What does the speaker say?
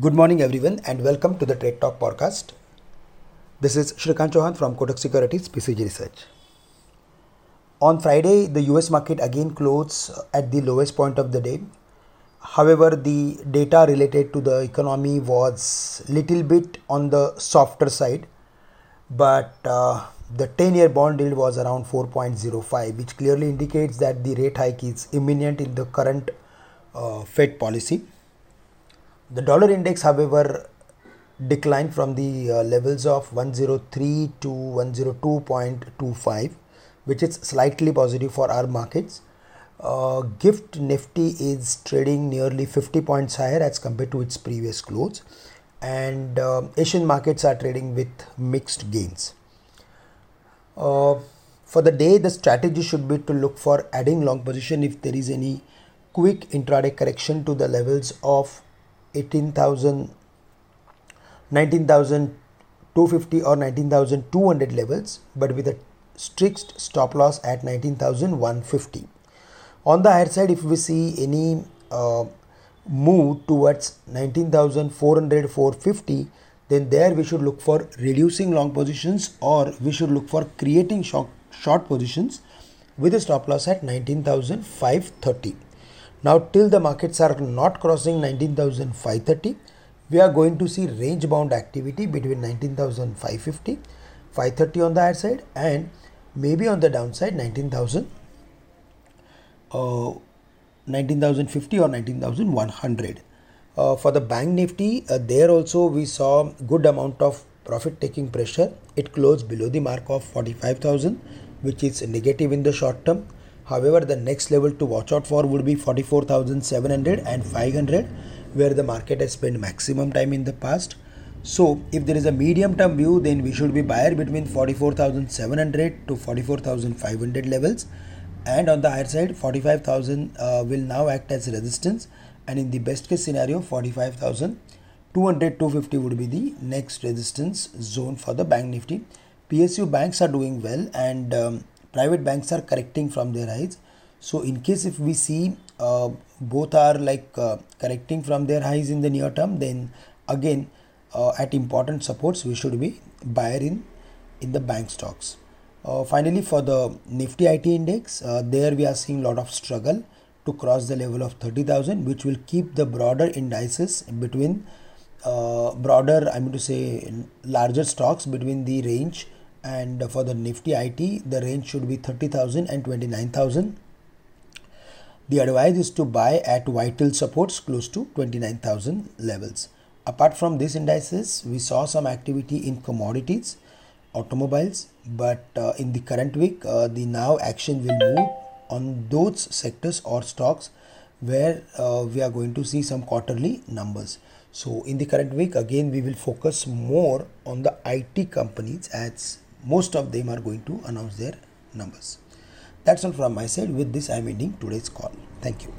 Good morning, everyone, and welcome to the Trade Talk podcast. This is Shrikant Chouhan from Kotak Securities, PCG Research. On Friday, the US market again closed at the lowest point of the day. However, the data related to the economy was little bit on the softer side, but uh, the 10 year bond yield was around 4.05, which clearly indicates that the rate hike is imminent in the current uh, Fed policy. The dollar index, however, declined from the uh, levels of 103 to 102.25, which is slightly positive for our markets. Uh, Gift Nifty is trading nearly 50 points higher as compared to its previous close, and uh, Asian markets are trading with mixed gains. Uh, for the day, the strategy should be to look for adding long position if there is any quick intraday correction to the levels of 18,000, 19,250 or 19,200 levels, but with a strict stop loss at 19,150. On the higher side, if we see any uh, move towards 19,400, 450, then there we should look for reducing long positions or we should look for creating short, short positions with a stop loss at 19,530. Now till the markets are not crossing 19,530, we are going to see range bound activity between 19,550, 530 on the higher side and maybe on the downside 19,000 uh, 19,050 or 19,100. Uh, for the bank nifty, uh, there also we saw good amount of profit taking pressure. It closed below the mark of 45,000, which is negative in the short term. However, the next level to watch out for would be 44,700 and 500, where the market has spent maximum time in the past. So, if there is a medium term view, then we should be buyer between 44,700 to 44,500 levels, and on the higher side, 45,000 uh, will now act as resistance. And in the best case scenario 45,000 200 250 would be the next resistance zone for the bank nifty. Psu banks are doing well and um, private banks are correcting from their highs so in case if we see uh, both are like uh, correcting from their highs in the near term then again uh, at important supports we should be buyer in in the bank stocks. Uh, finally for the nifty it index uh, there we are seeing a lot of struggle to cross the level of 30,000 which will keep the broader indices between uh, broader I mean to say larger stocks between the range and for the nifty IT the range should be 30,000 and 29,000 the advice is to buy at vital supports close to 29,000 levels apart from these indices we saw some activity in commodities automobiles but uh, in the current week uh, the now action will move on those sectors or stocks where uh, we are going to see some quarterly numbers. So, in the current week, again, we will focus more on the IT companies as most of them are going to announce their numbers. That's all from my side. With this, I am ending today's call. Thank you.